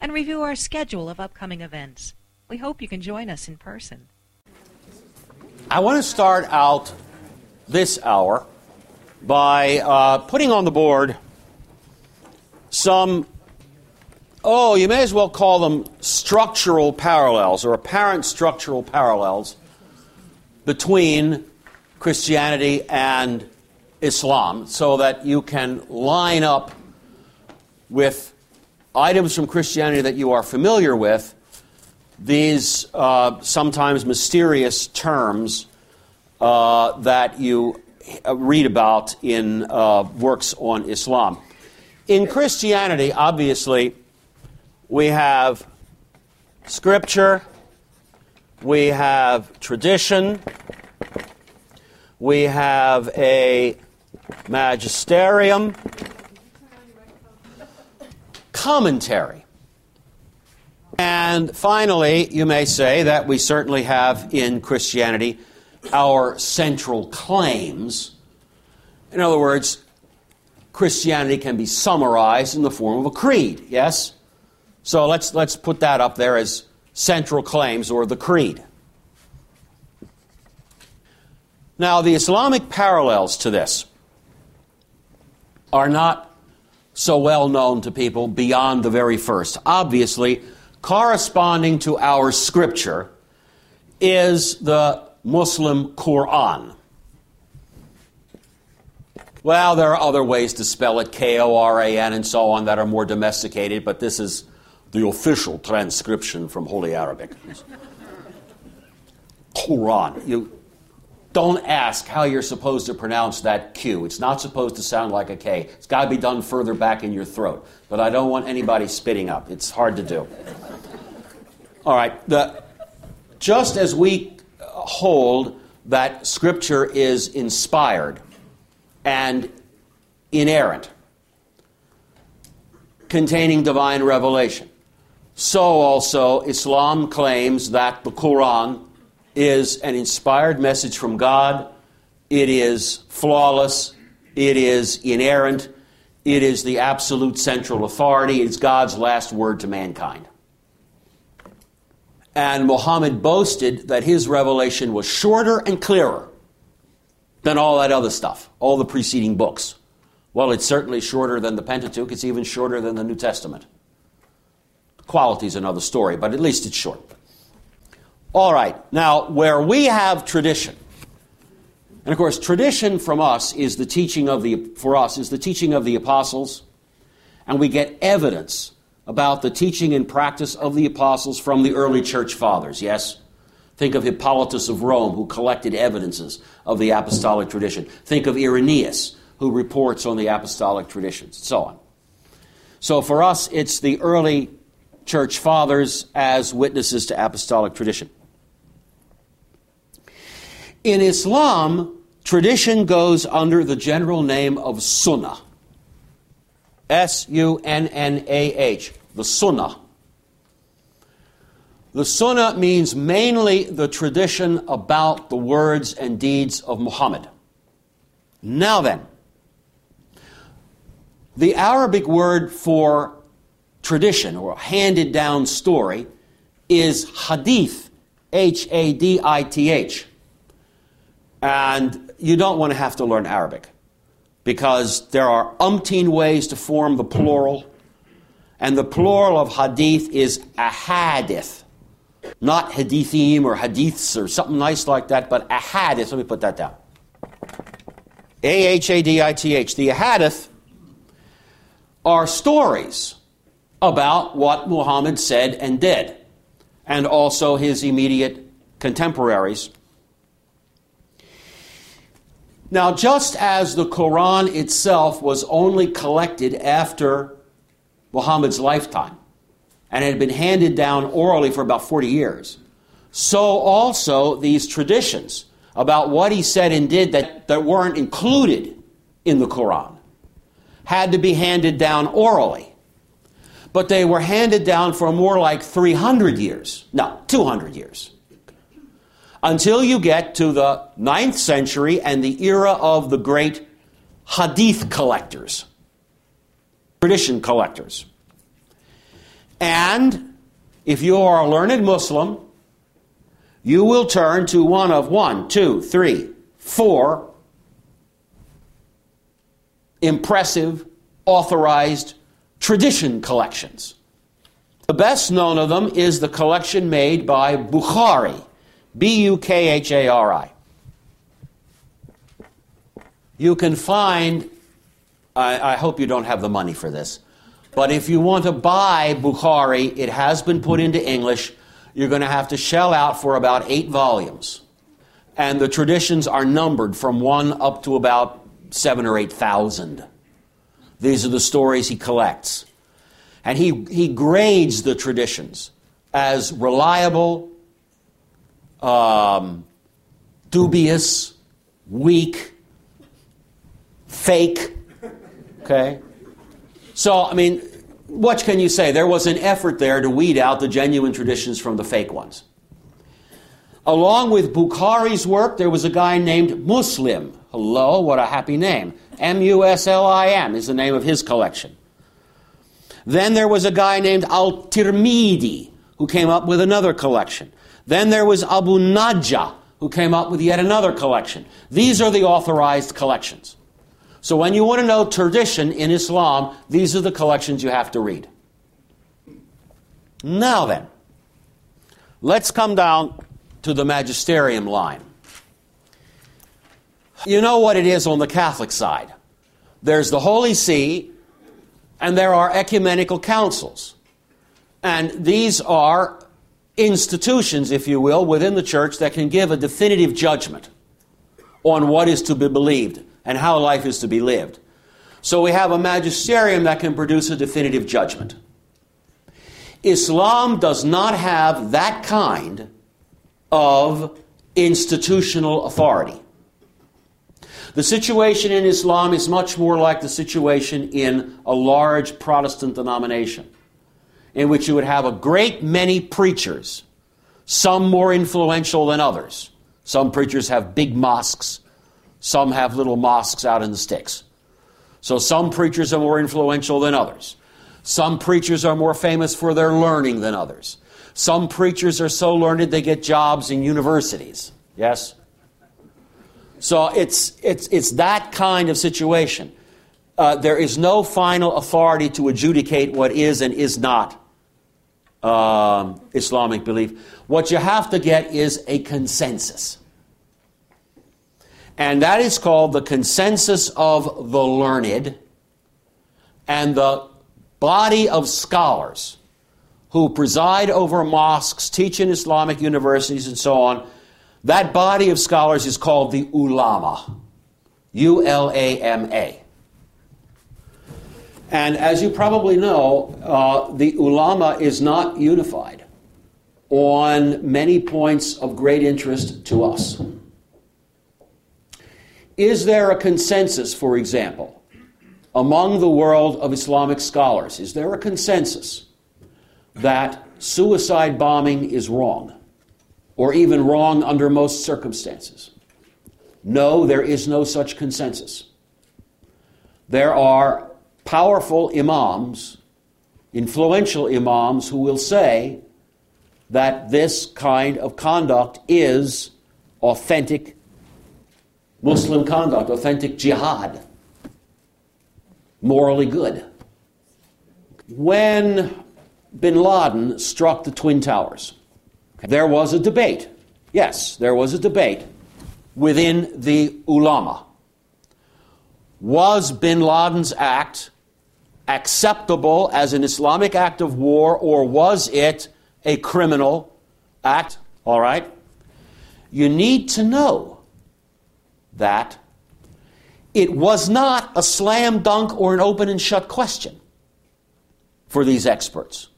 and review our schedule of upcoming events. We hope you can join us in person. I want to start out this hour by uh, putting on the board some, oh, you may as well call them structural parallels or apparent structural parallels between Christianity and Islam so that you can line up with items from Christianity that you are familiar with these uh, sometimes mysterious terms uh, that you read about in uh, works on Islam. In Christianity, obviously, we have scripture, we have tradition, we have a magisterium, commentary. And finally, you may say that we certainly have in Christianity our central claims. In other words, Christianity can be summarized in the form of a creed, yes? So let's, let's put that up there as central claims or the creed. Now, the Islamic parallels to this are not so well known to people beyond the very first. Obviously, corresponding to our scripture is the Muslim Quran. Well, there are other ways to spell it, K O R A N, and so on, that are more domesticated, but this is the official transcription from Holy Arabic. Quran. You don't ask how you're supposed to pronounce that Q. It's not supposed to sound like a K. It's got to be done further back in your throat. But I don't want anybody spitting up. It's hard to do. All right. The, just as we hold that Scripture is inspired and inerrant, containing divine revelation, so also Islam claims that the Quran is an inspired message from God. It is flawless. It is inerrant. It is the absolute central authority. It's God's last word to mankind. And Muhammad boasted that his revelation was shorter and clearer than all that other stuff, all the preceding books. Well, it's certainly shorter than the Pentateuch. It's even shorter than the New Testament. Quality is another story, but at least it's short. All right, now where we have tradition, and of course, tradition from us is the teaching of the for us is the teaching of the apostles, and we get evidence about the teaching and practice of the apostles from the early church fathers. Yes, think of Hippolytus of Rome, who collected evidences of the apostolic tradition. Think of Irenaeus, who reports on the apostolic traditions, and so on. So for us, it's the early church fathers as witnesses to apostolic tradition. In Islam, tradition goes under the general name of sunnah. S U N N A H, the sunnah. The sunnah means mainly the tradition about the words and deeds of Muhammad. Now then, the Arabic word for tradition or handed down story is hadith, H A D I T H. And you don't want to have to learn Arabic because there are umpteen ways to form the plural. And the plural of hadith is ahadith, not hadithim or hadiths or something nice like that, but ahadith. Let me put that down. A H A D I T H. The ahadith are stories about what Muhammad said and did, and also his immediate contemporaries. Now, just as the Quran itself was only collected after Muhammad's lifetime, and had been handed down orally for about 40 years, so also these traditions about what he said and did that, that weren't included in the Quran had to be handed down orally. But they were handed down for more like 300 years. No, 200 years. Until you get to the 9th century and the era of the great hadith collectors, tradition collectors. And if you are a learned Muslim, you will turn to one of one, two, three, four impressive, authorized tradition collections. The best known of them is the collection made by Bukhari, B U K H A R I. You can find, I, I, hope you don't have the money for this, but if you want to buy Bukhari, it has been put into English you're going to have to shell out for about eight volumes. And the traditions are numbered from one up to about seven or eight thousand. These are the stories he collects. And he, he grades the traditions as reliable, um, dubious, weak, fake. Okay? So, I mean, what can you say? There was an effort there to weed out the genuine traditions from the fake ones. Along with Bukhari's work, there was a guy named Muslim. Hello, what a happy name. M U S L I M is the name of his collection. Then there was a guy named Al Tirmidhi who came up with another collection. Then there was Abu Najah who came up with yet another collection. These are the authorized collections. So when you want to know tradition in Islam, these are the collections you have to read. Now then, let's come down to the magisterium line. You know what it is on the Catholic side. There's the Holy See, and there are ecumenical councils. And these are institutions, if you will, within the church that can give a definitive judgment on what is to be believed and how life is to be lived. So we have a magisterium that can produce a definitive judgment. Islam does not have that kind of institutional authority. The situation in Islam is much more like the situation in a large Protestant denomination, in which you would have a great many preachers, some more influential than others. Some preachers have big mosques, some have little mosques out in the sticks. So some preachers are more influential than others. Some preachers are more famous for their learning than others. Some preachers are so learned they get jobs in universities. Yes? So it's, it's, it's that kind of situation. Uh, there is no final authority to adjudicate what is and is not um, Islamic belief. What you have to get is a consensus and that is called the consensus of the learned and the body of scholars who preside over mosques, teach in Islamic universities, and so on. That body of scholars is called the ulama. U L A M A. And as you probably know, uh, the ulama is not unified on many points of great interest to us. Is there a consensus, for example, among the world of Islamic scholars? Is there a consensus that suicide bombing is wrong, or even wrong under most circumstances? No, there is no such consensus. There are powerful imams, influential imams, who will say that this kind of conduct is authentic Muslim conduct, authentic jihad, morally good. When bin Laden struck the Twin Towers, there was a debate. Yes, there was a debate within the ulama. Was bin Laden's act acceptable as an Islamic act of war, or was it a criminal act? All right? You need to know that it was not a slam dunk or an open and shut question for these experts.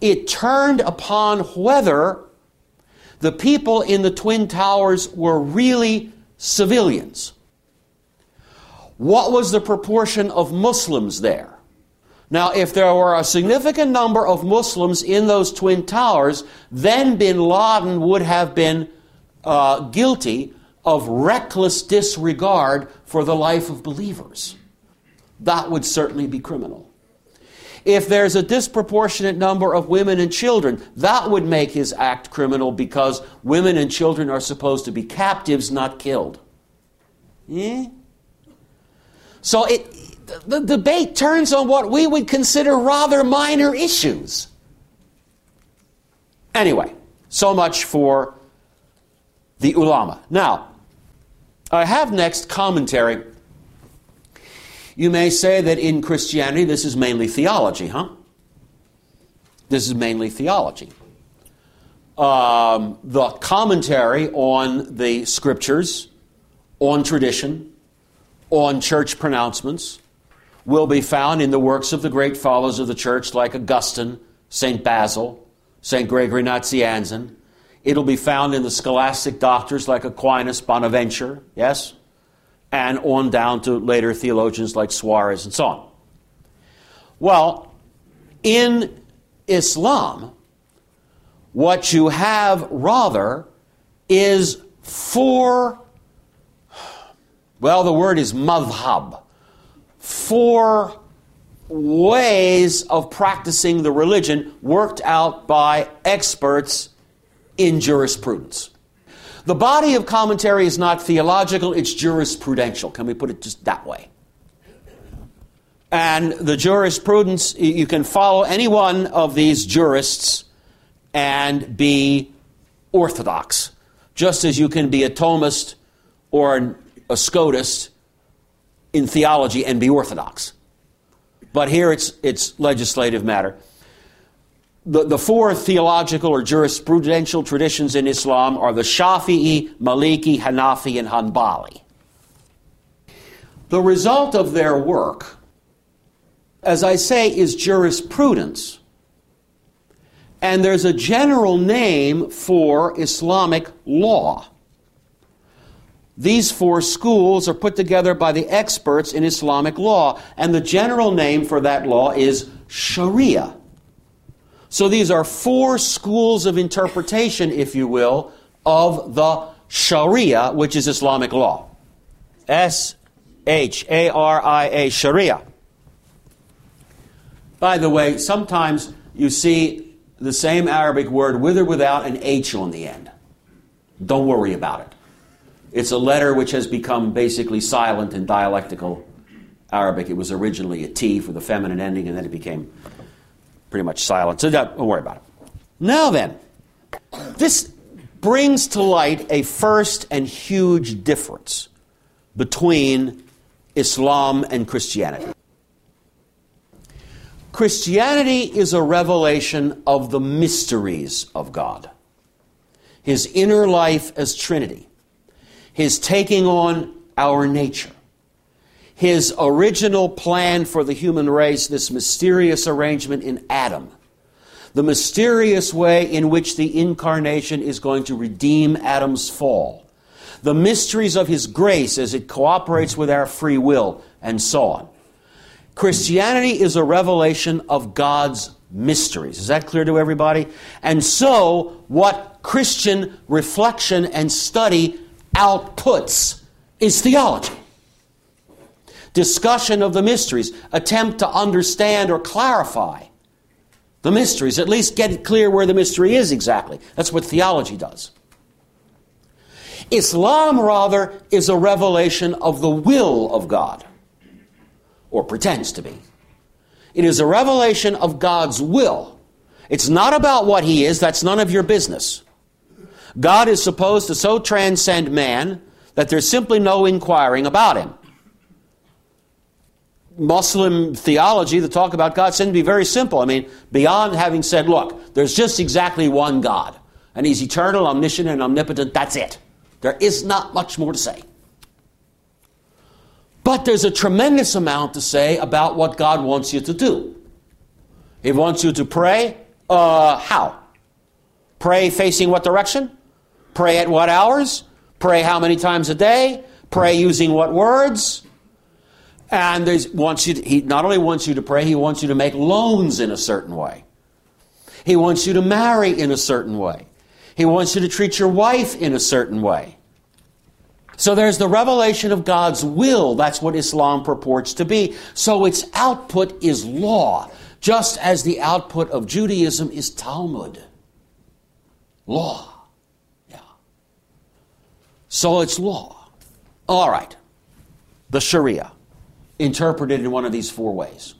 it turned upon whether the people in the Twin Towers were really civilians. What was the proportion of Muslims there? Now, if there were a significant number of Muslims in those Twin Towers, then bin Laden would have been uh, guilty of reckless disregard for the life of believers. That would certainly be criminal. If there's a disproportionate number of women and children, that would make his act criminal because women and children are supposed to be captives, not killed. Eh? So it, the debate turns on what we would consider rather minor issues. Anyway, so much for the ulama. Now, I have next commentary. You may say that in Christianity this is mainly theology, huh? This is mainly theology. Um, the commentary on the scriptures, on tradition, on church pronouncements will be found in the works of the great fathers of the church like Augustine, St. Basil, St. Gregory Nazianzen, It'll be found in the scholastic doctors like Aquinas, Bonaventure, yes? And on down to later theologians like Suarez and so on. Well, in Islam, what you have rather is four, well, the word is madhab, four ways of practicing the religion worked out by experts in jurisprudence. The body of commentary is not theological, it's jurisprudential. Can we put it just that way? And the jurisprudence, you can follow any one of these jurists and be orthodox, just as you can be a Thomist or a Scotist in theology and be orthodox. But here it's, it's legislative matter the, the four theological or jurisprudential traditions in Islam are the Shafi'i, Maliki, Hanafi, and Hanbali. The result of their work, as I say, is jurisprudence. And there's a general name for Islamic law. These four schools are put together by the experts in Islamic law, and the general name for that law is Sharia. So these are four schools of interpretation, if you will, of the Sharia, which is Islamic law. S H A R I A, Sharia. By the way, sometimes you see the same Arabic word with or without an H on the end. Don't worry about it. It's a letter which has become basically silent in dialectical Arabic. It was originally a T for the feminine ending, and then it became pretty much silent. So don't worry about it. Now then, this brings to light a first and huge difference between Islam and Christianity. Christianity is a revelation of the mysteries of God, His inner life as Trinity, His taking on our nature, his original plan for the human race, this mysterious arrangement in Adam, the mysterious way in which the incarnation is going to redeem Adam's fall, the mysteries of his grace as it cooperates with our free will, and so on. Christianity is a revelation of God's mysteries. Is that clear to everybody? And so, what Christian reflection and study outputs is theology discussion of the mysteries, attempt to understand or clarify the mysteries, at least get it clear where the mystery is exactly. That's what theology does. Islam, rather, is a revelation of the will of God, or pretends to be. It is a revelation of God's will. It's not about what He is, that's none of your business. God is supposed to so transcend man that there's simply no inquiring about Him. Muslim theology, the talk about God, seems to be very simple. I mean, beyond having said, look, there's just exactly one God, and He's eternal, omniscient, and omnipotent, that's it. There is not much more to say. But there's a tremendous amount to say about what God wants you to do. He wants you to pray, Uh, how? Pray facing what direction? Pray at what hours? Pray how many times a day? Pray mm-hmm. using what words? And wants you to, he not only wants you to pray, he wants you to make loans in a certain way. He wants you to marry in a certain way. He wants you to treat your wife in a certain way. So there's the revelation of God's will. That's what Islam purports to be. So its output is law, just as the output of Judaism is Talmud. Law. So it's law. All right. The Sharia, interpreted in one of these four ways.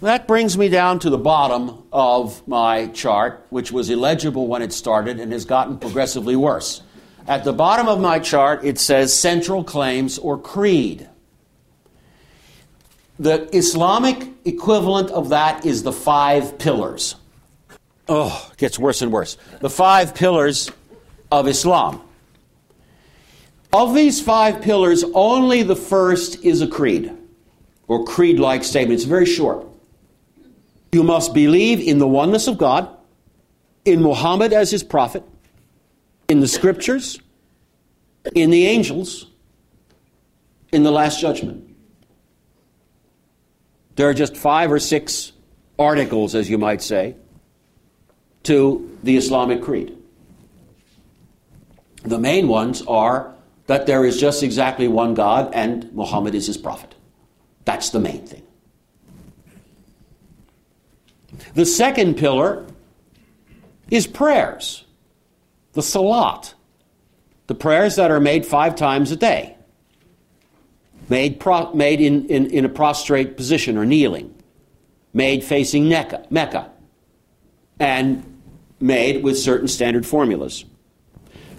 That brings me down to the bottom of my chart, which was illegible when it started and has gotten progressively worse. At the bottom of my chart, it says central claims or creed. The Islamic equivalent of that is the five pillars. Oh, it gets worse and worse. The five pillars of Islam. Of these five pillars, only the first is a creed or creed like statement. It's very short. You must believe in the oneness of God, in Muhammad as his prophet, in the scriptures, in the angels, in the last judgment. There are just five or six articles, as you might say, to the Islamic creed. The main ones are that there is just exactly one God and Muhammad is his prophet. That's the main thing. The second pillar is prayers, the salat, the prayers that are made five times a day, made, pro- made in, in, in a prostrate position or kneeling, made facing Mecca, Mecca, and made with certain standard formulas.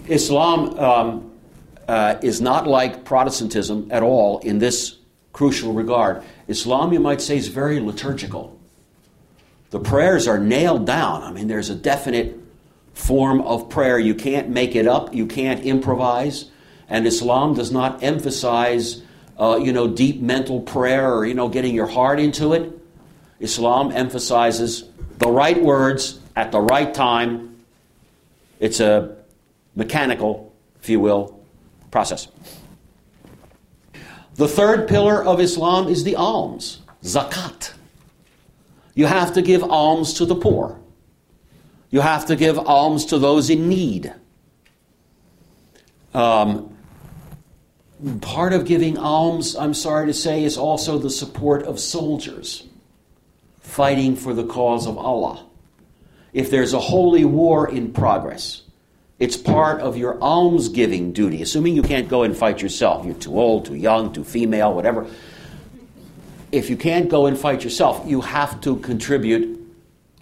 Islam um, uh, is not like Protestantism at all in this crucial regard. Islam, you might say, is very liturgical the prayers are nailed down. I mean, there's a definite form of prayer. You can't make it up, you can't improvise. And Islam does not emphasize, uh, you know, deep mental prayer or, you know, getting your heart into it. Islam emphasizes the right words at the right time. It's a mechanical, if you will, process. The third pillar of Islam is the alms, zakat. You have to give alms to the poor. You have to give alms to those in need. Um, part of giving alms, I'm sorry to say, is also the support of soldiers fighting for the cause of Allah. If there's a holy war in progress, it's part of your almsgiving duty, assuming you can't go and fight yourself. You're too old, too young, too female, whatever if you can't go and fight yourself, you have to contribute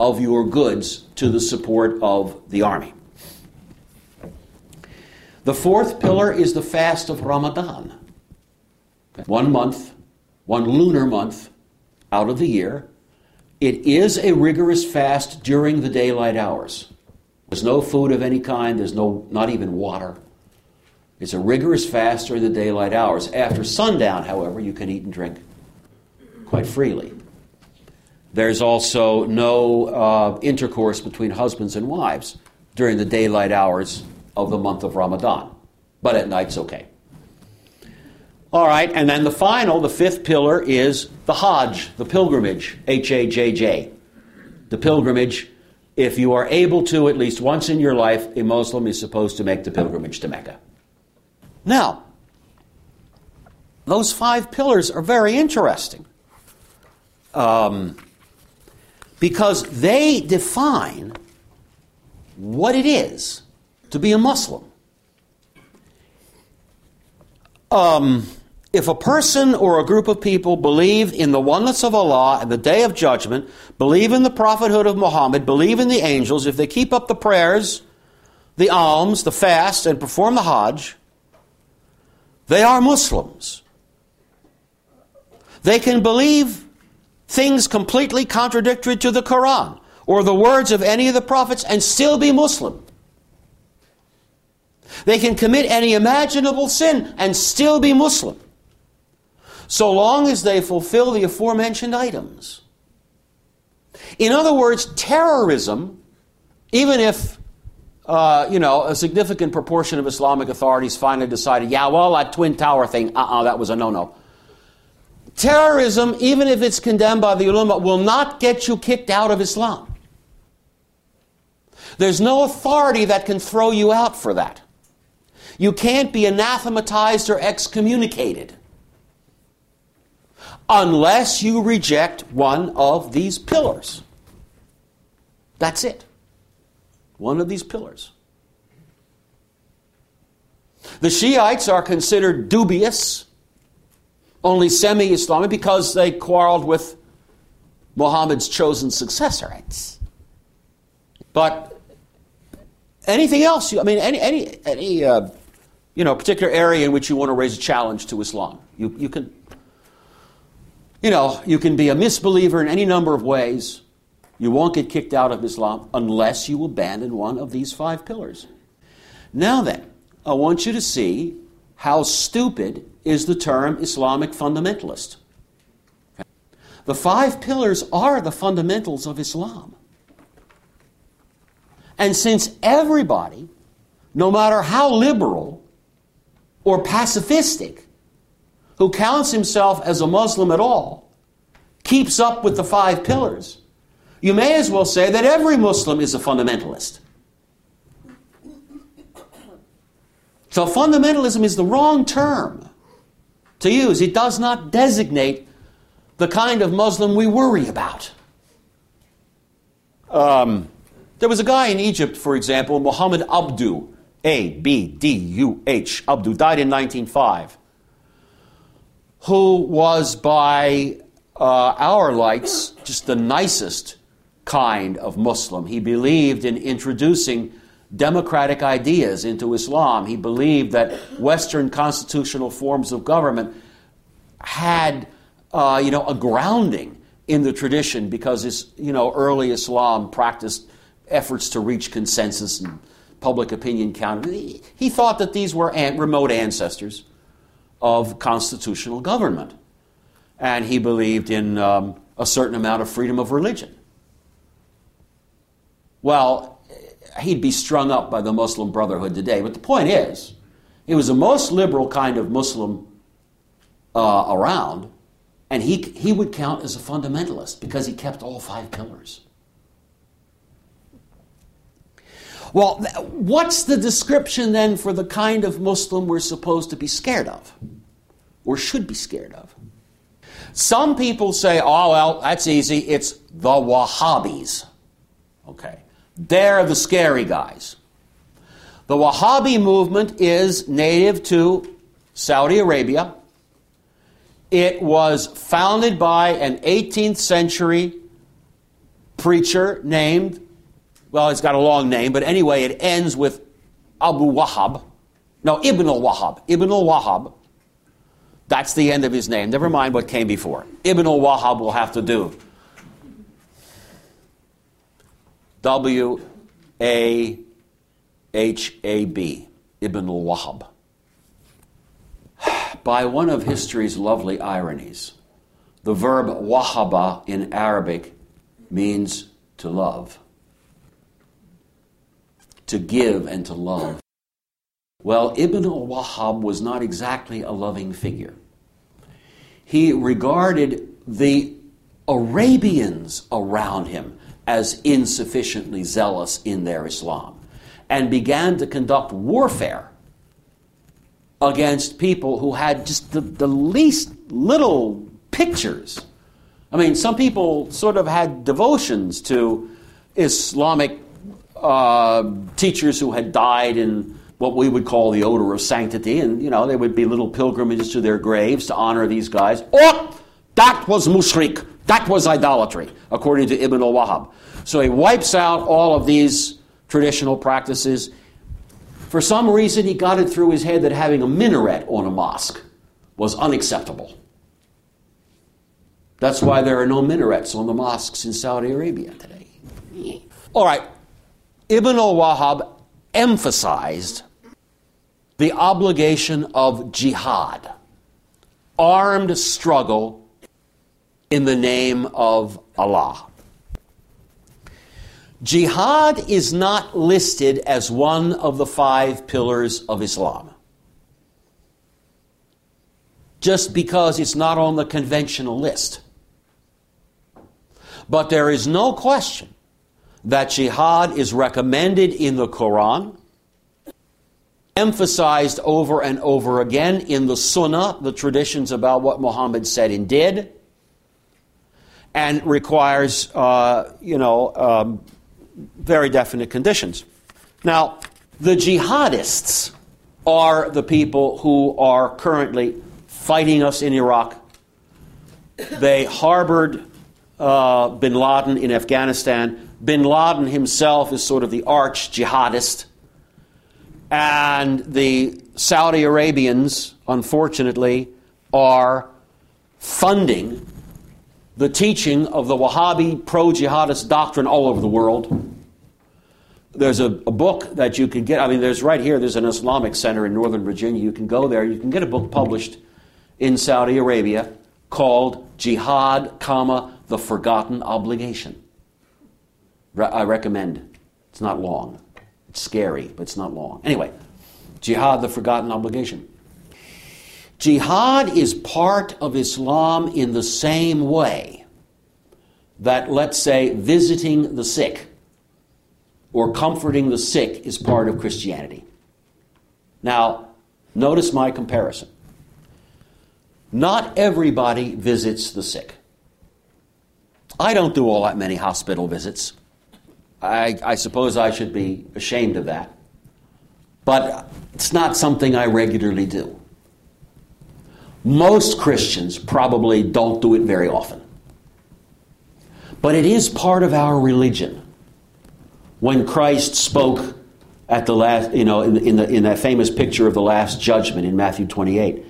of your goods to the support of the army. The fourth pillar is the fast of Ramadan. One month, one lunar month out of the year. It is a rigorous fast during the daylight hours. There's no food of any kind, there's no not even water. It's a rigorous fast during the daylight hours. After sundown, however, you can eat and drink quite freely. There's also no uh, intercourse between husbands and wives during the daylight hours of the month of Ramadan, but at night's okay. All right, and then the final, the fifth pillar is the Hajj, the pilgrimage, H A J J. The pilgrimage, if you are able to, at least once in your life, a Muslim is supposed to make the pilgrimage to Mecca. Now, those five pillars are very interesting um, because they define what it is to be a Muslim. Um, if a person or a group of people believe in the oneness of Allah and the day of judgment, believe in the prophethood of Muhammad, believe in the angels, if they keep up the prayers, the alms, the fast, and perform the Hajj, they are Muslims. They can believe things completely contradictory to the Quran or the words of any of the prophets and still be Muslim. They can commit any imaginable sin and still be Muslim, so long as they fulfill the aforementioned items. In other words, terrorism, even if uh, you know a significant proportion of Islamic authorities finally decided, yeah, well, that twin tower thing, uh-uh, that was a no-no. Terrorism, even if it's condemned by the ulama, will not get you kicked out of Islam. There's no authority that can throw you out for that. You can't be anathematized or excommunicated unless you reject one of these pillars. That's it. One of these pillars. The Shiites are considered dubious, only semi Islamic, because they quarreled with Muhammad's chosen successor. But anything else, I mean, any, any, any uh, you know, particular area in which you want to raise a challenge to Islam, you, you can you know, you can be a misbeliever in any number of ways. You won't get kicked out of Islam unless you abandon one of these five pillars. Now then, I want you to see how stupid is the term Islamic fundamentalist. The five pillars are the fundamentals of Islam. And since everybody, no matter how liberal or pacifistic, who counts himself as a Muslim at all keeps up with the five pillars, you may as well say that every Muslim is a fundamentalist. So, fundamentalism is the wrong term to use. It does not designate the kind of Muslim we worry about. Um, there was a guy in Egypt, for example, Muhammad Abduh, A B D U H, Abduh, died in 1905 who was by uh, our lights just the nicest kind of Muslim. He believed in introducing democratic ideas into Islam. He believed that Western constitutional forms of government had, uh, you know, a grounding in the tradition because his, you know, early Islam practiced efforts to reach consensus and public opinion count. He, thought that these were remote ancestors of constitutional government. And he believed in um, a certain amount of freedom of religion. Well, he'd be strung up by the Muslim Brotherhood today. But the point is, he was the most liberal kind of Muslim uh, around, and he, he would count as a fundamentalist because he kept all five pillars. Well, what's the description then for the kind of Muslim we're supposed to be scared of? Or should be scared of? Some people say, oh, well, that's easy. It's the Wahhabis. Okay. They're the scary guys. The Wahhabi movement is native to Saudi Arabia. It was founded by an 18th century preacher named well, it's got a long name, but anyway, it ends with Abu Wahab. No, Ibn al Wahab. Ibn al Wahab. That's the end of his name. Never mind what came before. Ibn al Wahab will have to do. W A H A B. Ibn al Wahab. By one of history's lovely ironies, the verb wahaba in Arabic means to love to give and to love. Well, Ibn al Wahhab was not exactly a loving figure. He regarded the Arabians around him as insufficiently zealous in their Islam and began to conduct warfare against people who had just the, the least little pictures. I mean, some people sort of had devotions to Islamic uh, teachers who had died in what we would call the odor of sanctity, and you know they would be little pilgrimages to their graves to honor these guys. Oh, that was mushrik. That was idolatry, according to Ibn al-Wahhab. So he wipes out all of these traditional practices. For some reason, he got it through his head that having a minaret on a mosque was unacceptable. That's why there are no minarets on the mosques in Saudi Arabia today. All right, Ibn al Wahhab emphasized the obligation of jihad, armed struggle in the name of Allah. Jihad is not listed as one of the five pillars of Islam. Just because it's not on the conventional list. But there is no question that jihad is recommended in the Quran, emphasized over and over again in the Sunnah, the traditions about what Muhammad said and did, and requires, uh, you know, um, very definite conditions. Now, the jihadists are the people who are currently fighting us in Iraq. They harbored uh, bin Laden in Afghanistan. Bin Laden himself is sort of the arch jihadist. And the Saudi Arabians, unfortunately, are funding the teaching of the Wahhabi pro jihadist doctrine all over the world. There's a, a, book that you can get. I mean, there's right here, there's an Islamic center in Northern Virginia. You can go there. You can get a book published in Saudi Arabia called Jihad, comma, the Forgotten Obligation. I recommend. It's not long. It's scary, but it's not long. Anyway, Jihad, the Forgotten Obligation. Jihad is part of Islam in the same way that, let's say, visiting the sick or comforting the sick is part of Christianity. Now, notice my comparison. Not everybody visits the sick. I don't do all that many hospital visits. I, I suppose I should be ashamed of that. But it's not something I regularly do. Most Christians probably don't do it very often. But it is part of our religion. When Christ spoke at the last, you know, in, in, the, in that famous picture of the Last Judgment in Matthew 28,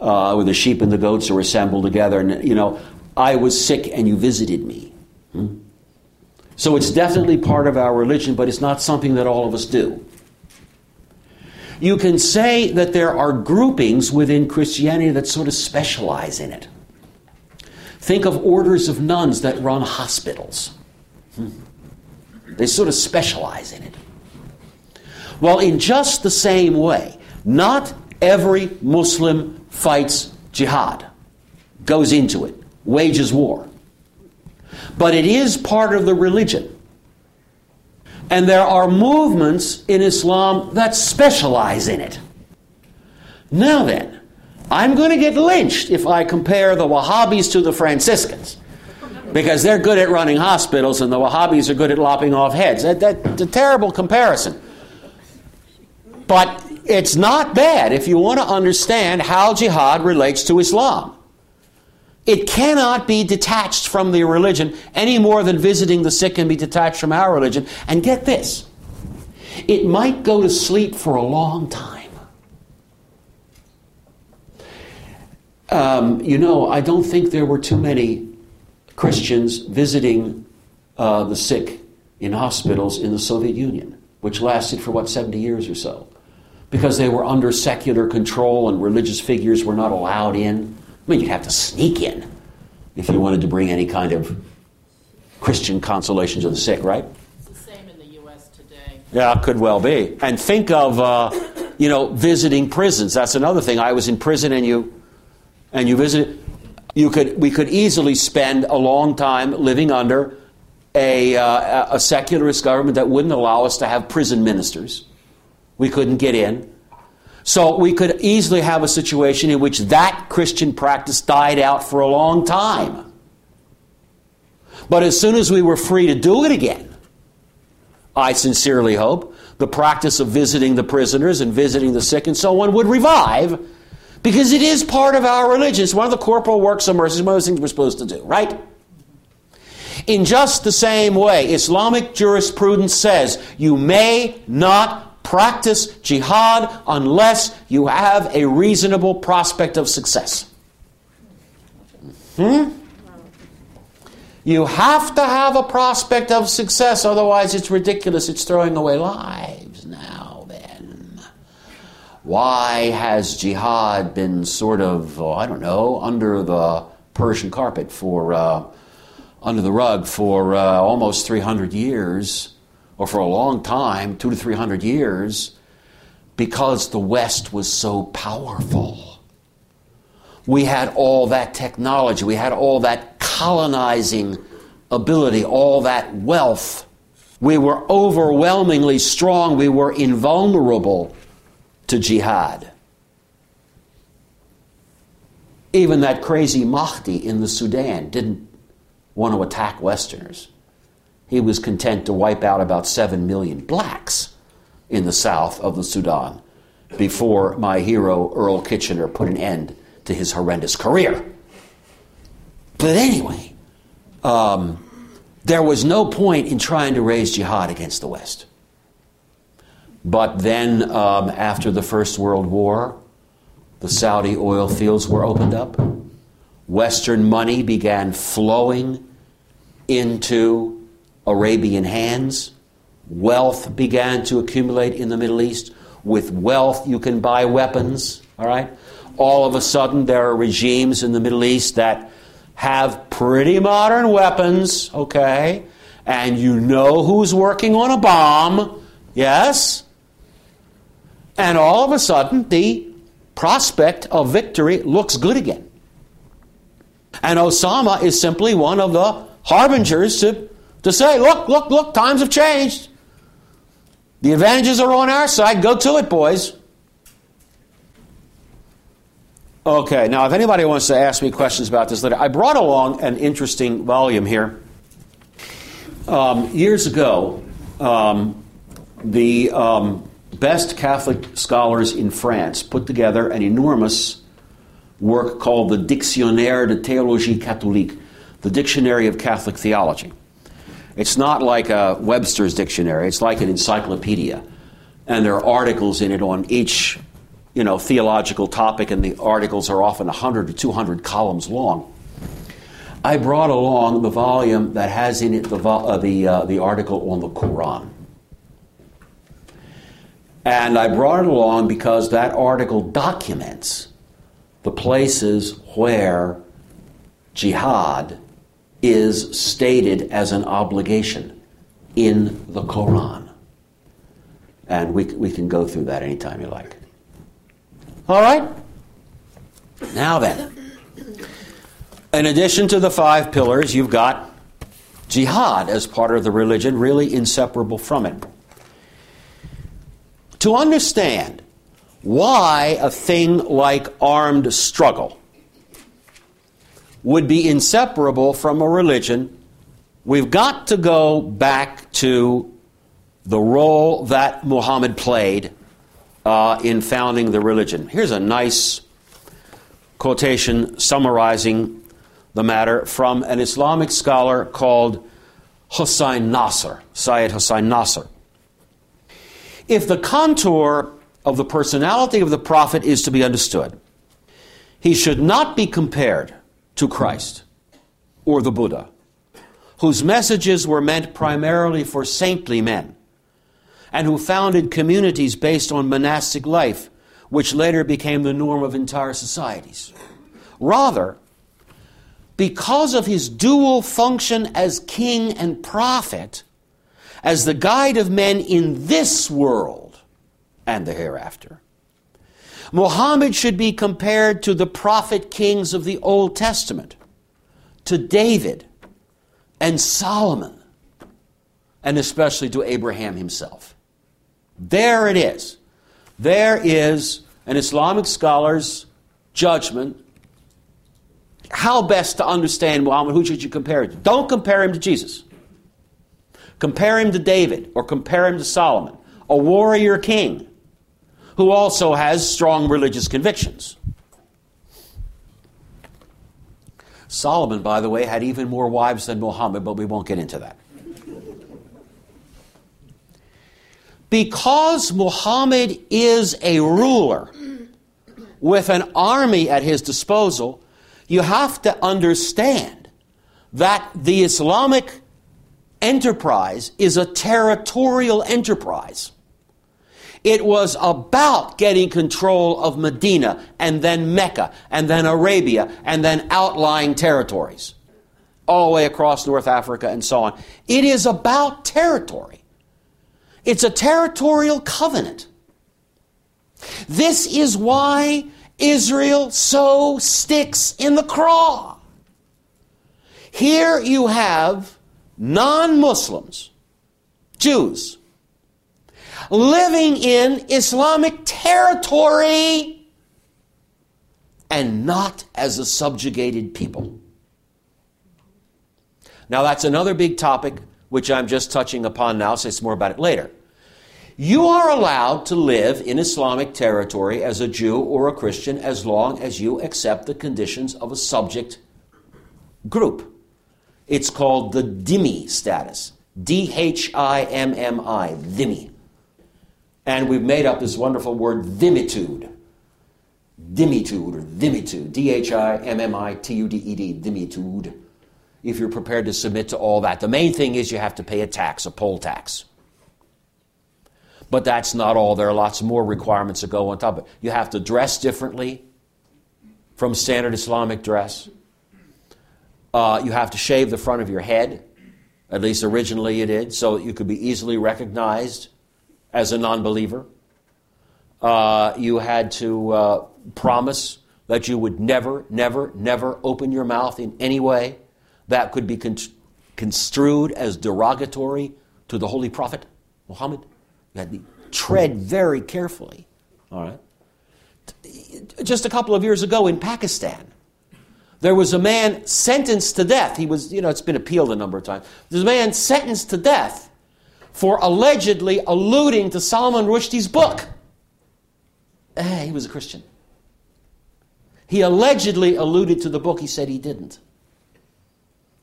uh, where the sheep and the goats are assembled together, and, you know, I was sick and you visited me. Hmm? So it's definitely part of our religion, but it's not something that all of us do. You can say that there are groupings within Christianity that sort of specialize in it. Think of orders of nuns that run hospitals. They sort of specialize in it. Well, in just the same way, not every Muslim fights jihad, goes into it, wages war. But it is part of the religion. And there are movements in Islam that specialize in it. Now then, I'm going to get lynched if I compare the Wahhabis to the Franciscans. Because they're good at running hospitals and the Wahhabis are good at lopping off heads. That, that's a terrible comparison. But it's not bad if you want to understand how jihad relates to Islam. It cannot be detached from the religion any more than visiting the sick can be detached from our religion. And get this it might go to sleep for a long time. Um, you know, I don't think there were too many Christians visiting uh, the sick in hospitals in the Soviet Union, which lasted for what, 70 years or so, because they were under secular control and religious figures were not allowed in. I mean, you'd have to sneak in if you wanted to bring any kind of Christian consolation to the sick, right? It's the same in the U.S. today. Yeah, could well be. And think of, uh, you know, visiting prisons. That's another thing. I was in prison and you, and you visited. You could, we could easily spend a long time living under a, uh, a secularist government that wouldn't allow us to have prison ministers. We couldn't get in. So we could easily have a situation in which that Christian practice died out for a long time. But as soon as we were free to do it again, I sincerely hope the practice of visiting the prisoners and visiting the sick and so on would revive because it is part of our religion. It's one of the corporal works of mercy, one of those things we're supposed to do, right? In just the same way, Islamic jurisprudence says you may not practice jihad unless you have a reasonable prospect of success. Hmm? You have to have a prospect of success, otherwise, it's ridiculous. It's throwing away lives. Now, then, why has jihad been sort of, oh, I don't know, under the Persian carpet for uh, under the rug for uh, almost 300 years, or for a long time, two to 300 years, because the West was so powerful. We had all that technology, we had all that colonizing ability, all that wealth. We were overwhelmingly strong, we were invulnerable to jihad. Even that crazy Mahdi in the Sudan didn't want to attack Westerners. He was content to wipe out about 7 million blacks in the south of the Sudan before my hero Earl Kitchener put an end to his horrendous career. But anyway, um, there was no point in trying to raise jihad against the West. But then, um, after the First World War, the Saudi oil fields were opened up. Western money began flowing into Arabian hands. Wealth began to accumulate in the Middle East. With wealth, you can buy weapons, all right? All of a sudden, there are regimes in the Middle East that have pretty modern weapons, okay? And you know who's working on a bomb, yes? And all of a sudden, the prospect of victory looks good again. And Osama is simply one of the harbingers to, to say, look, look, look, times have changed. The advantages are on our side. Go to it, boys. Okay, now if anybody wants to ask me questions about this later, I brought along an interesting volume here. Um, years ago, um, the um, best Catholic scholars in France put together an enormous work called the Dictionnaire de Théologie Catholique, the Dictionary of Catholic Theology. It's not like a Webster's dictionary, it's like an encyclopedia. And there are articles in it on each you know, theological topic, and the articles are often 100 to 200 columns long. I brought along the volume that has in it the, uh, the, uh, the article on the Quran. And I brought it along because that article documents the places where jihad is stated as an obligation in the Quran. And we, we can go through that anytime you like. All right? Now then, in addition to the five pillars, you've got jihad as part of the religion, really inseparable from it. To understand why a thing like armed struggle would be inseparable from a religion, we've got to go back to the role that Muhammad played uh, in founding the religion. Here's a nice quotation summarizing the matter from an Islamic scholar called Hussein Nasr, Syed Hussein Nasr. If the contour of the personality of the prophet is to be understood, he should not be compared to Christ or the Buddha, whose messages were meant primarily for saintly men and who founded communities based on monastic life, which later became the norm of entire societies. Rather, because of his dual function as king and prophet, as the guide of men in this world and the hereafter, Muhammad should be compared to the prophet kings of the Old Testament, to David and Solomon, and especially to Abraham himself. There it is. There is an Islamic scholar's judgment. How best to understand Muhammad? Who should you compare it to? Don't compare him to Jesus. Compare him to David or compare him to Solomon, a warrior king who also has strong religious convictions. Solomon, by the way, had even more wives than Muhammad, but we won't get into that. Because Muhammad is a ruler with an army at his disposal, you have to understand that the Islamic enterprise is a territorial enterprise. It was about getting control of Medina and then Mecca and then Arabia and then outlying territories. all the way across North Africa and so on. It is about territory. It's a territorial covenant. This is why Israel so sticks in the craw. Here you have non Muslims, Jews, living in Islamic territory and not as a subjugated people. Now, that's another big topic which I'm just touching upon now, say some more about it later. You are allowed to live in Islamic territory as a Jew or a Christian as long as you accept the conditions of a subject group. It's called the dhimmi status. D H I M M I, dhimmi. And we've made up this wonderful word, dhimmitude. Dhimmitude or dhimmitude. D H I M M I T U D E D, dhimmitude. If you're prepared to submit to all that. The main thing is you have to pay a tax, a poll tax. But that's not all. There are lots more requirements that go on top of it. You have to dress differently from standard Islamic dress. Uh, you have to shave the front of your head. At least originally you did, so you could be easily recognized as a non believer. Uh, you had to uh, promise that you would never, never, never open your mouth in any way that could be con- construed as derogatory to the Holy Prophet Muhammad. You had to tread very carefully. All right. Just a couple of years ago in Pakistan, there was a man sentenced to death. He was, you know, it's been appealed a number of times. There's a man sentenced to death for allegedly alluding to Salman Rushdie's book. Eh, he was a Christian. He allegedly alluded to the book, he said he didn't.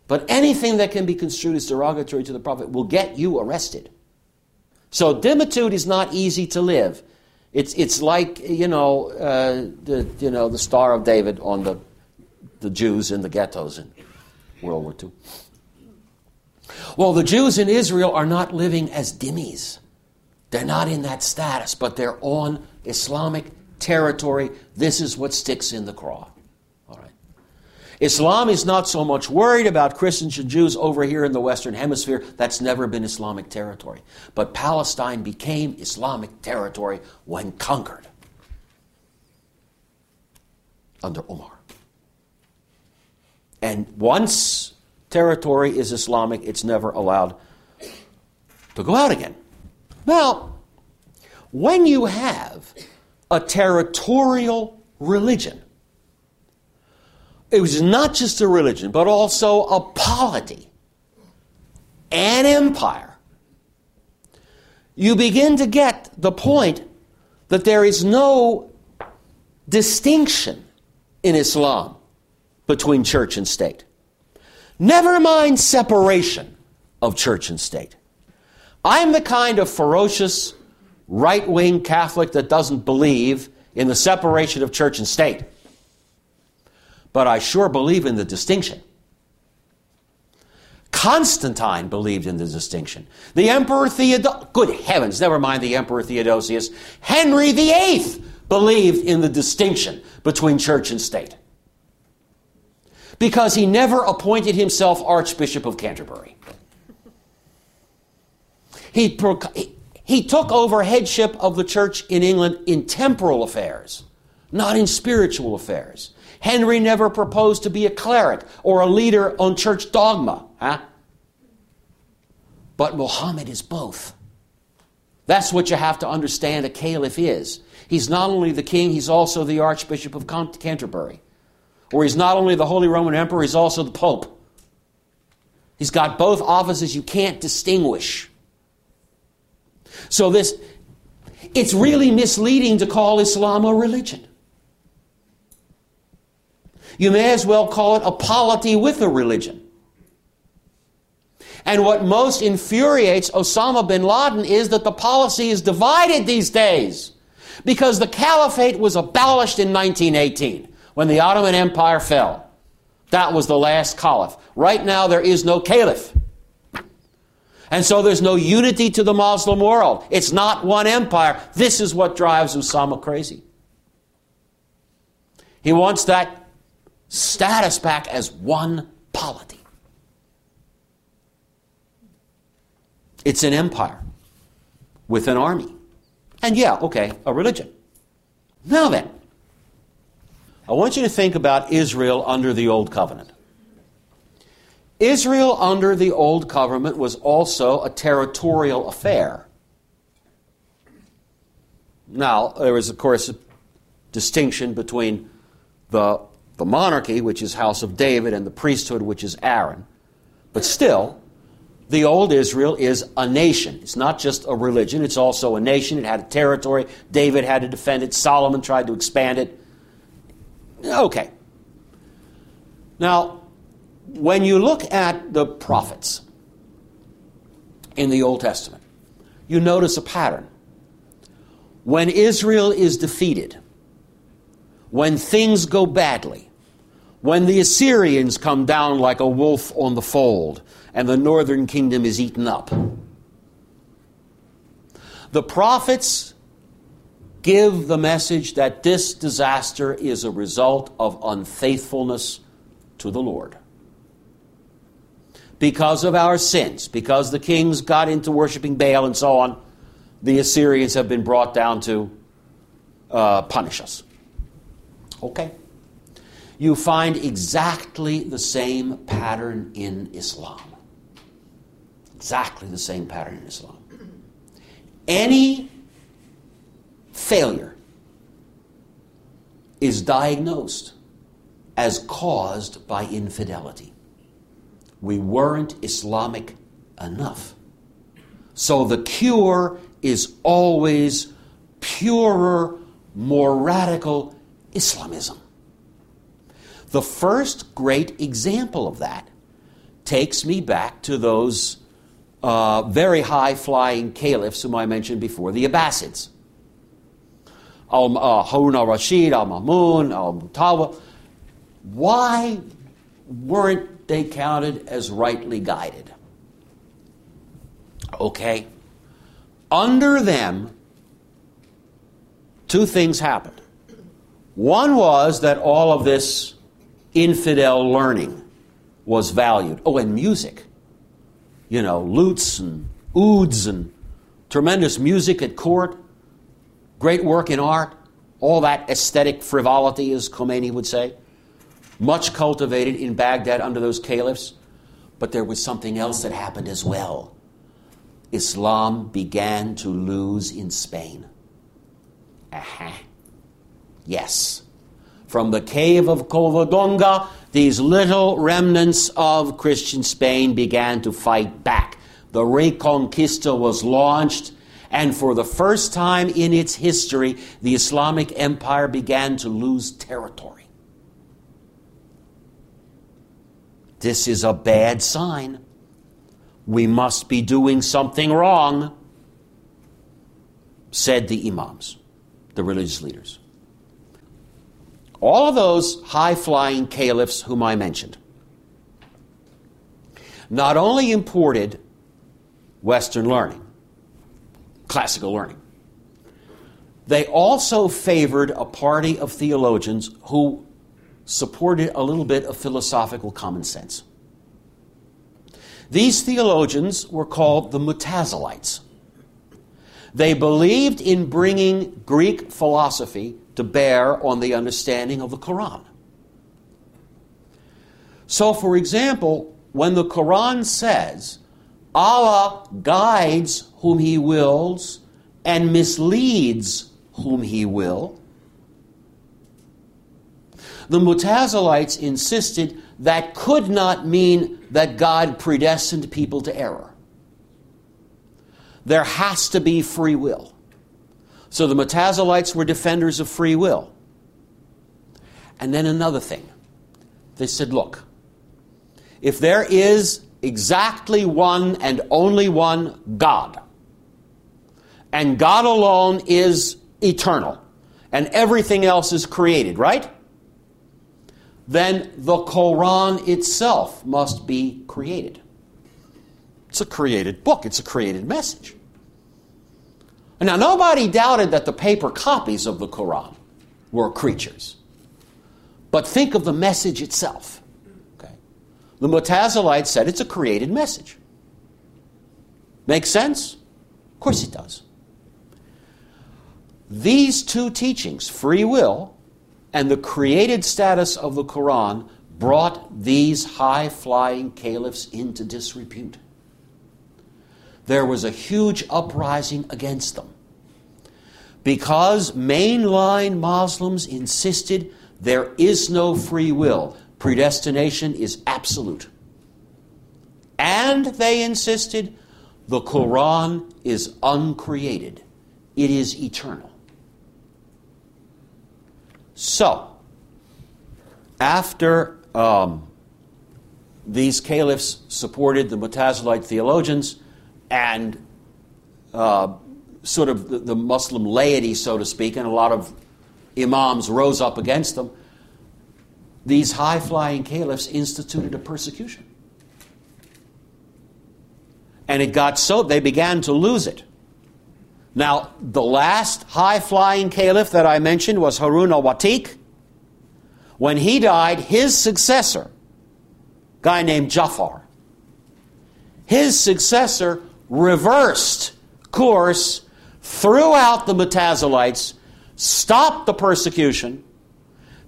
But anything that can be construed as derogatory to the Prophet will get you arrested. So dhimmitude is not easy to live. It's, it's like, you know, uh, the, you know, the Star of David on the, the Jews in the ghettos in World War II. Well, the Jews in Israel are not living as dhimmis. They're not in that status, but they're on Islamic territory. This is what sticks in the craw. All right. Islam is not so much worried about Christians and Jews over here in the Western Hemisphere. That's never been Islamic territory. But Palestine became Islamic territory when conquered under Omar. And once territory is Islamic, it's never allowed to go out again. Now, when you have a territorial religion, it was not just a religion, but also a polity, an empire. You begin to get the point that there is no distinction in Islam between church and state. Never mind separation of church and state. I'm the kind of ferocious right wing Catholic that doesn't believe in the separation of church and state but I sure believe in the distinction. Constantine believed in the distinction. The Emperor Theodosius, good heavens, never mind the Emperor Theodosius, Henry VIII believed in the distinction between church and state. Because he never appointed himself Archbishop of Canterbury. He, he took over headship of the church in England in temporal affairs, not in spiritual affairs. Henry never proposed to be a cleric or a leader on church dogma. Huh? But Muhammad is both. That's what you have to understand a caliph is. He's not only the king, he's also the Archbishop of Canterbury. Or he's not only the Holy Roman Emperor, he's also the Pope. He's got both offices you can't distinguish. So this it's really misleading to call Islam a religion. You may as well call it a polity with a religion. And what most infuriates Osama bin Laden is that the policy is divided these days. Because the caliphate was abolished in 1918 when the Ottoman Empire fell. That was the last caliph. Right now, there is no caliph. And so there's no unity to the Muslim world. It's not one empire. This is what drives Osama crazy. He wants that status back as one polity. It's an empire with an army. And yeah, okay, a religion. Now then, I want you to think about Israel under the Old Covenant. Israel under the Old Covenant was also a territorial affair. Now, there is, of course, a distinction between the, the monarchy, which is House of David, and the priesthood, which is Aaron. But still, the old Israel is a nation. It's not just a religion, it's also a nation. It had a territory. David had to defend it. Solomon tried to expand it. Okay. Now, when you look at the prophets in the Old Testament, you notice a pattern. When Israel is defeated, when things go badly, when the Assyrians come down like a wolf on the fold and the northern kingdom is eaten up, the prophets give the message that this disaster is a result of unfaithfulness to the Lord. Because of our sins, because the kings got into worshiping Baal and so on, the Assyrians have been brought down to uh, punish us. Okay? You find exactly the same pattern in Islam. Exactly the same pattern in Islam. Any failure is diagnosed as caused by infidelity. We weren't Islamic enough. So the cure is always purer, more radical Islamism. The first great example of that takes me back to those uh, very high flying caliphs whom I mentioned before, the Abbasids. Al Harun al Rashid, Al Mamun, Al Mutawa. Why weren't they counted as rightly guided? Okay. Under them, two things happened. One was that all of this infidel learning was valued. Oh, and music. You know, lutes and ouds and tremendous music at court, great work in art, all that aesthetic frivolity, as Khomeini would say, much cultivated in Baghdad under those caliphs. But there was something else that happened as well. Islam began to lose in Spain. Aha. Yes. From the cave of Covadonga, these little remnants of Christian Spain began to fight back. The Reconquista was launched, and for the first time in its history, the Islamic Empire began to lose territory. This is a bad sign. We must be doing something wrong, said the Imams, the religious leaders. All of those high flying caliphs whom I mentioned not only imported Western learning, classical learning, they also favored a party of theologians who supported a little bit of philosophical common sense. These theologians were called the Mutazilites. They believed in bringing Greek philosophy to bear on the understanding of the Quran. So, for example, when the Quran says Allah guides whom He wills and misleads whom He will, the Mutazilites insisted that could not mean that God predestined people to error. There has to be free will. So the Mutazilites were defenders of free will. And then another thing. They said, look, if there is exactly one and only one God, and God alone is eternal, and everything else is created, right? Then the Quran itself must be created. It's a created book, it's a created message. Now, nobody doubted that the paper copies of the Quran were creatures. But think of the message itself. The Mutazilites said it's a created message. Make sense? Of course it does. These two teachings, free will and the created status of the Quran, brought these high flying caliphs into disrepute. There was a huge uprising against them because mainline Muslims insisted there is no free will, predestination is absolute. And they insisted the Quran is uncreated, it is eternal. So, after um, these caliphs supported the Mutazilite theologians and uh, sort of the, the Muslim laity, so to speak, and a lot of imams rose up against them, these high flying caliphs instituted a persecution. And it got so, they began to lose it. Now, the last high flying caliph that I mentioned was Harun al Watiq. When he died, his successor, guy named Jafar, his successor reversed course threw out the Mutazilites, stopped the persecution,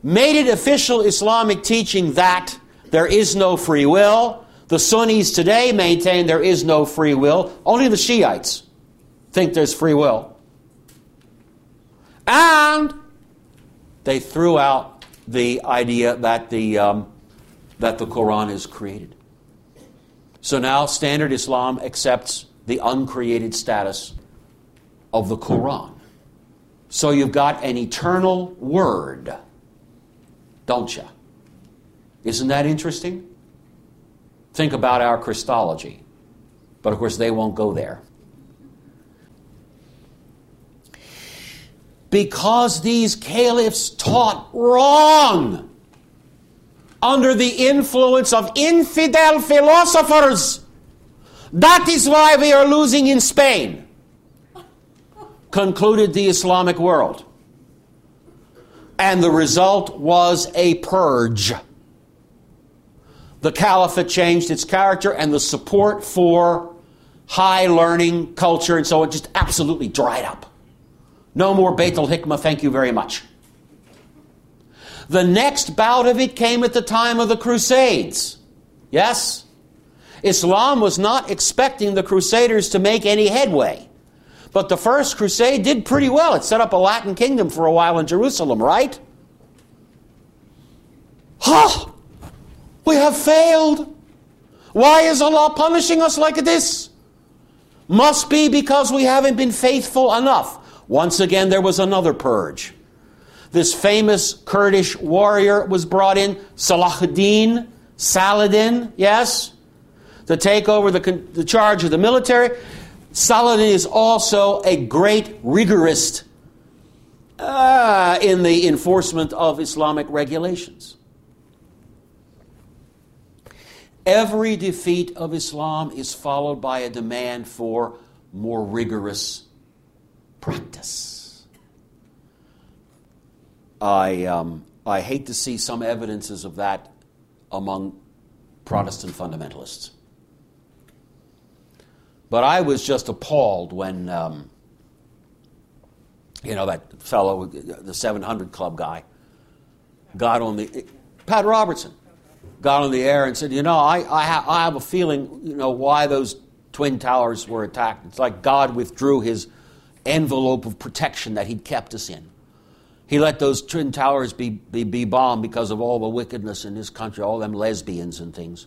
made it official Islamic teaching that there is no free will. The Sunnis today maintain there is no free will. Only the Shiites think there's free will. And they threw out the idea that the, um, that the Quran is created. So now standard Islam accepts the uncreated status of the Quran. So you've got an eternal word, don't you? Isn't that interesting? Think about our Christology. But of course, they won't go there. Because these caliphs taught wrong under the influence of infidel philosophers. That is why we are losing in Spain concluded the Islamic world. And the result was a purge. The caliphate changed its character, and the support for high learning culture and so on just absolutely dried up. No more Beit al Hikmah, thank you very much. The next bout of it came at the time of the Crusades. Yes? Islam was not expecting the Crusaders to make any headway. But the first crusade did pretty well. It set up a Latin kingdom for a while in Jerusalem, right? Ha! We have failed. Why is Allah punishing us like this? Must be because we haven't been faithful enough. Once again, there was another purge. This famous Kurdish warrior was brought in, Salahuddin, Saladin, yes, to take over the, the charge of the military. Saladin is also a great rigorist uh, in the enforcement of Islamic regulations. Every defeat of Islam is followed by a demand for more rigorous practice. I, um, I hate to see some evidences of that among Protestant fundamentalists. But I was just appalled when, um, you know, that fellow, the 700 Club guy, got on the, Pat Robertson, got on the air and said, you know, I, I, ha- I have a feeling, you know, why those Twin Towers were attacked. It's like God withdrew his envelope of protection that he'd kept us in. He let those Twin Towers be, be, be bombed because of all the wickedness in this country, all them lesbians and things.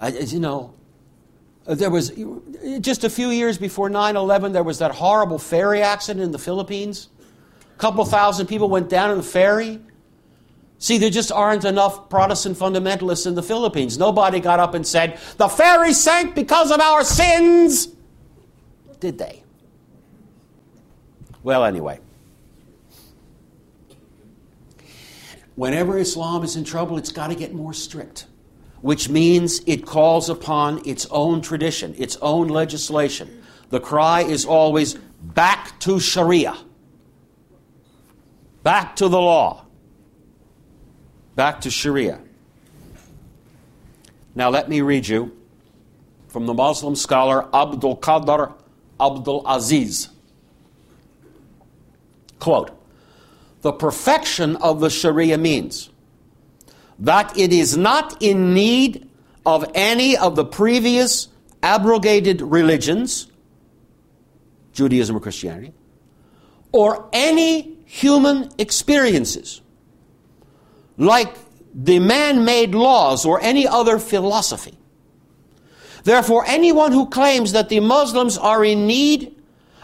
I, you know, uh, there was just a few years before 9 11, there was that horrible ferry accident in the Philippines. A couple thousand people went down in the ferry. See, there just aren't enough Protestant fundamentalists in the Philippines. Nobody got up and said, The ferry sank because of our sins. Did they? Well, anyway. Whenever Islam is in trouble, it's got to get more strict which means it calls upon its own tradition, its own legislation. The cry is always back to Sharia, back to the law, back to Sharia. Now, let me read you from the Muslim scholar Abdul Qadir Abdul Aziz. Quote The perfection of the Sharia means that it is not in need of any of the previous abrogated religions, Judaism or Christianity, or any human experiences, like the man made laws or any other philosophy. Therefore, anyone who claims that the Muslims are in need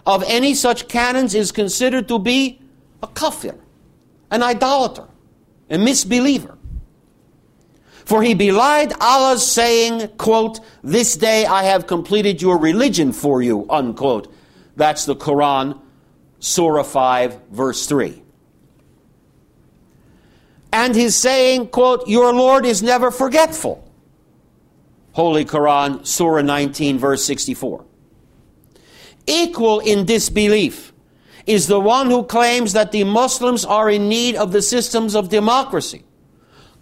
of any such canons is considered to be a kafir, an idolater, a misbeliever. For he belied Allah's saying, quote, This day I have completed your religion for you, unquote. That's the Quran, Surah 5, verse 3. And his saying, quote, Your Lord is never forgetful. Holy Quran, Surah 19, verse 64. Equal in disbelief is the one who claims that the Muslims are in need of the systems of democracy,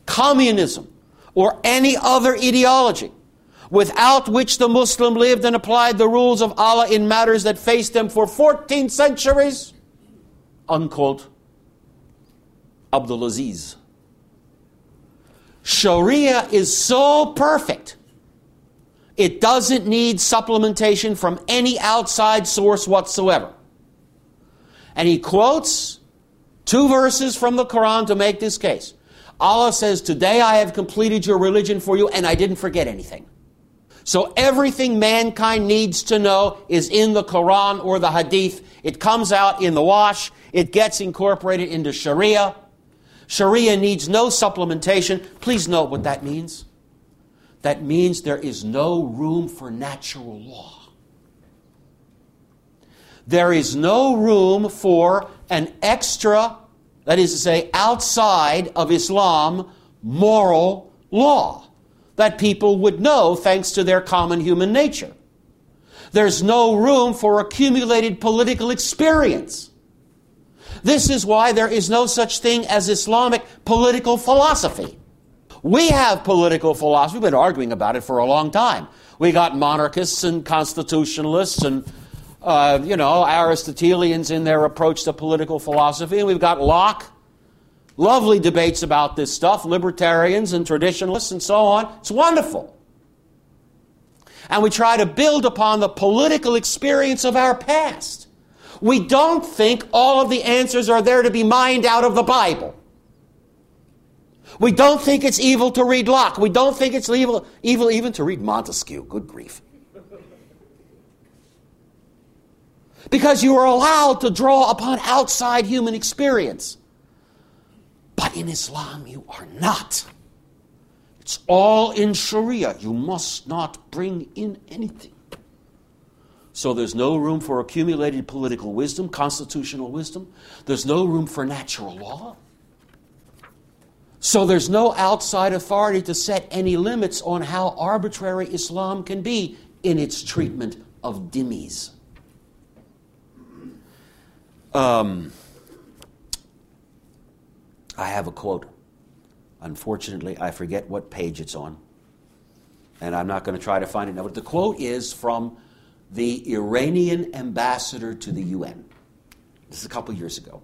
communism, or any other ideology without which the Muslim lived and applied the rules of Allah in matters that faced them for 14 centuries. Unquote. Abdulaziz. Sharia is so perfect, it doesn't need supplementation from any outside source whatsoever. And he quotes two verses from the Quran to make this case. Allah says, Today I have completed your religion for you, and I didn't forget anything. So everything mankind needs to know is in the Quran or the Hadith. It comes out in the wash, it gets incorporated into Sharia. Sharia needs no supplementation. Please note what that means. That means there is no room for natural law. There is no room for an extra that is to say, outside of Islam, moral law that people would know thanks to their common human nature. There's no room for accumulated political experience. This is why there is no such thing as Islamic political philosophy. We have political philosophy. We've been arguing about it for a long time. We got monarchists and constitutionalists and uh, you know, Aristotelians in their approach to political philosophy, and we've got Locke. Lovely debates about this stuff, libertarians and traditionalists and so on. It's wonderful. And we try to build upon the political experience of our past. We don't think all of the answers are there to be mined out of the Bible. We don't think it's evil to read Locke. We don't think it's evil, evil even to read Montesquieu. Good grief. Because you are allowed to draw upon outside human experience. But in Islam, you are not. It's all in Sharia. You must not bring in anything. So there's no room for accumulated political wisdom, constitutional wisdom. There's no room for natural law. So there's no outside authority to set any limits on how arbitrary Islam can be in its treatment of dhimmis. Um, I have a quote. Unfortunately, I forget what page it's on. And I'm not going to try to find it now. But the quote is from the Iranian ambassador to the UN. This is a couple years ago.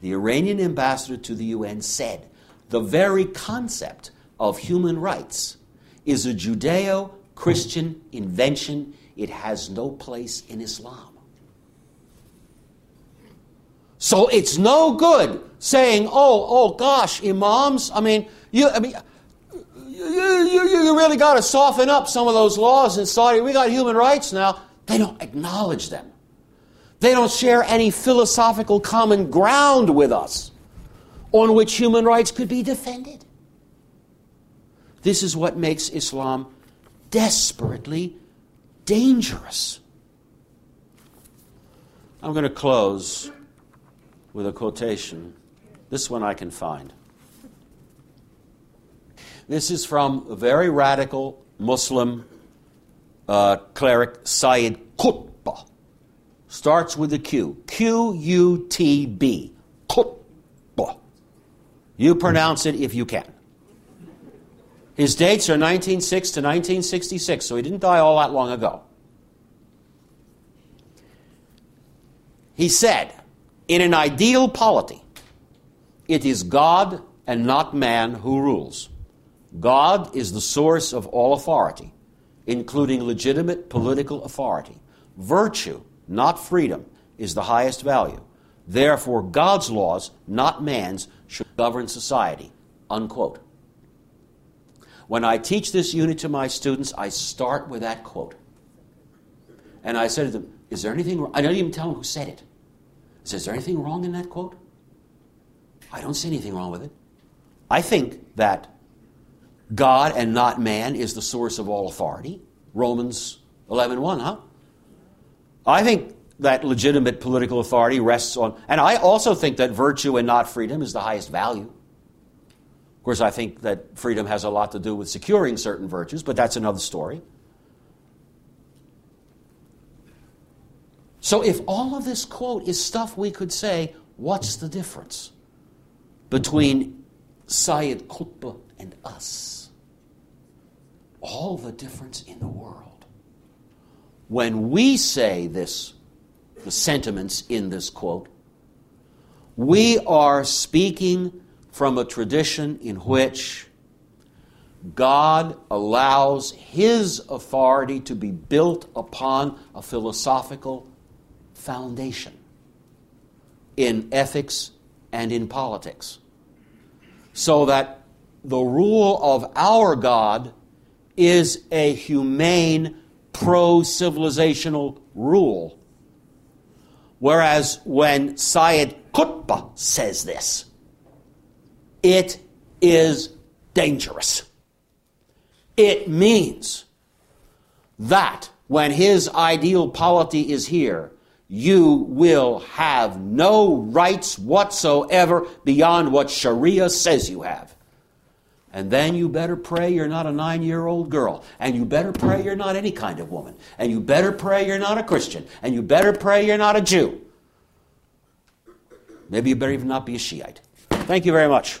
The Iranian ambassador to the UN said the very concept of human rights is a Judeo Christian invention. It has no place in Islam. So it's no good saying, "Oh, oh gosh, imams." I mean, you, I mean, you, you, you really got to soften up some of those laws in Saudi. We got human rights now. They don't acknowledge them. They don't share any philosophical common ground with us on which human rights could be defended. This is what makes Islam desperately dangerous. I'm going to close with a quotation. This one I can find. This is from a very radical Muslim uh, cleric Sayyid Qutb. Starts with a Q. Q U T B. Qutb. You pronounce it if you can. His dates are 1906 to 1966, so he didn't die all that long ago. He said, in an ideal polity, it is God and not man who rules. God is the source of all authority, including legitimate political authority. Virtue, not freedom, is the highest value. Therefore, God's laws, not man's, should govern society. Unquote. When I teach this unit to my students, I start with that quote. And I said to them, Is there anything wrong? I don't even tell them who said it. Said, Is there anything wrong in that quote? I don't see anything wrong with it. I think that God and not man is the source of all authority. Romans 11.1, huh? I think that legitimate political authority rests on, and I also think that virtue and not freedom is the highest value. Of course, I think that freedom has a lot to do with securing certain virtues, but that's another story. So, if all of this quote is stuff we could say, what's the difference between Sayyid Qutb and us? All the difference in the world. When we say this, the sentiments in this quote, we are speaking from a tradition in which God allows His authority to be built upon a philosophical foundation in ethics and in politics. So that the rule of our God is a humane, pro civilizational rule. Whereas when Sayyid Qutb says this, it is dangerous. It means that when his ideal polity is here, you will have no rights whatsoever beyond what Sharia says you have. And then you better pray you're not a nine year old girl. And you better pray you're not any kind of woman. And you better pray you're not a Christian. And you better pray you're not a Jew. Maybe you better even not be a Shiite. Thank you very much.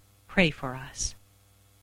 pray for us.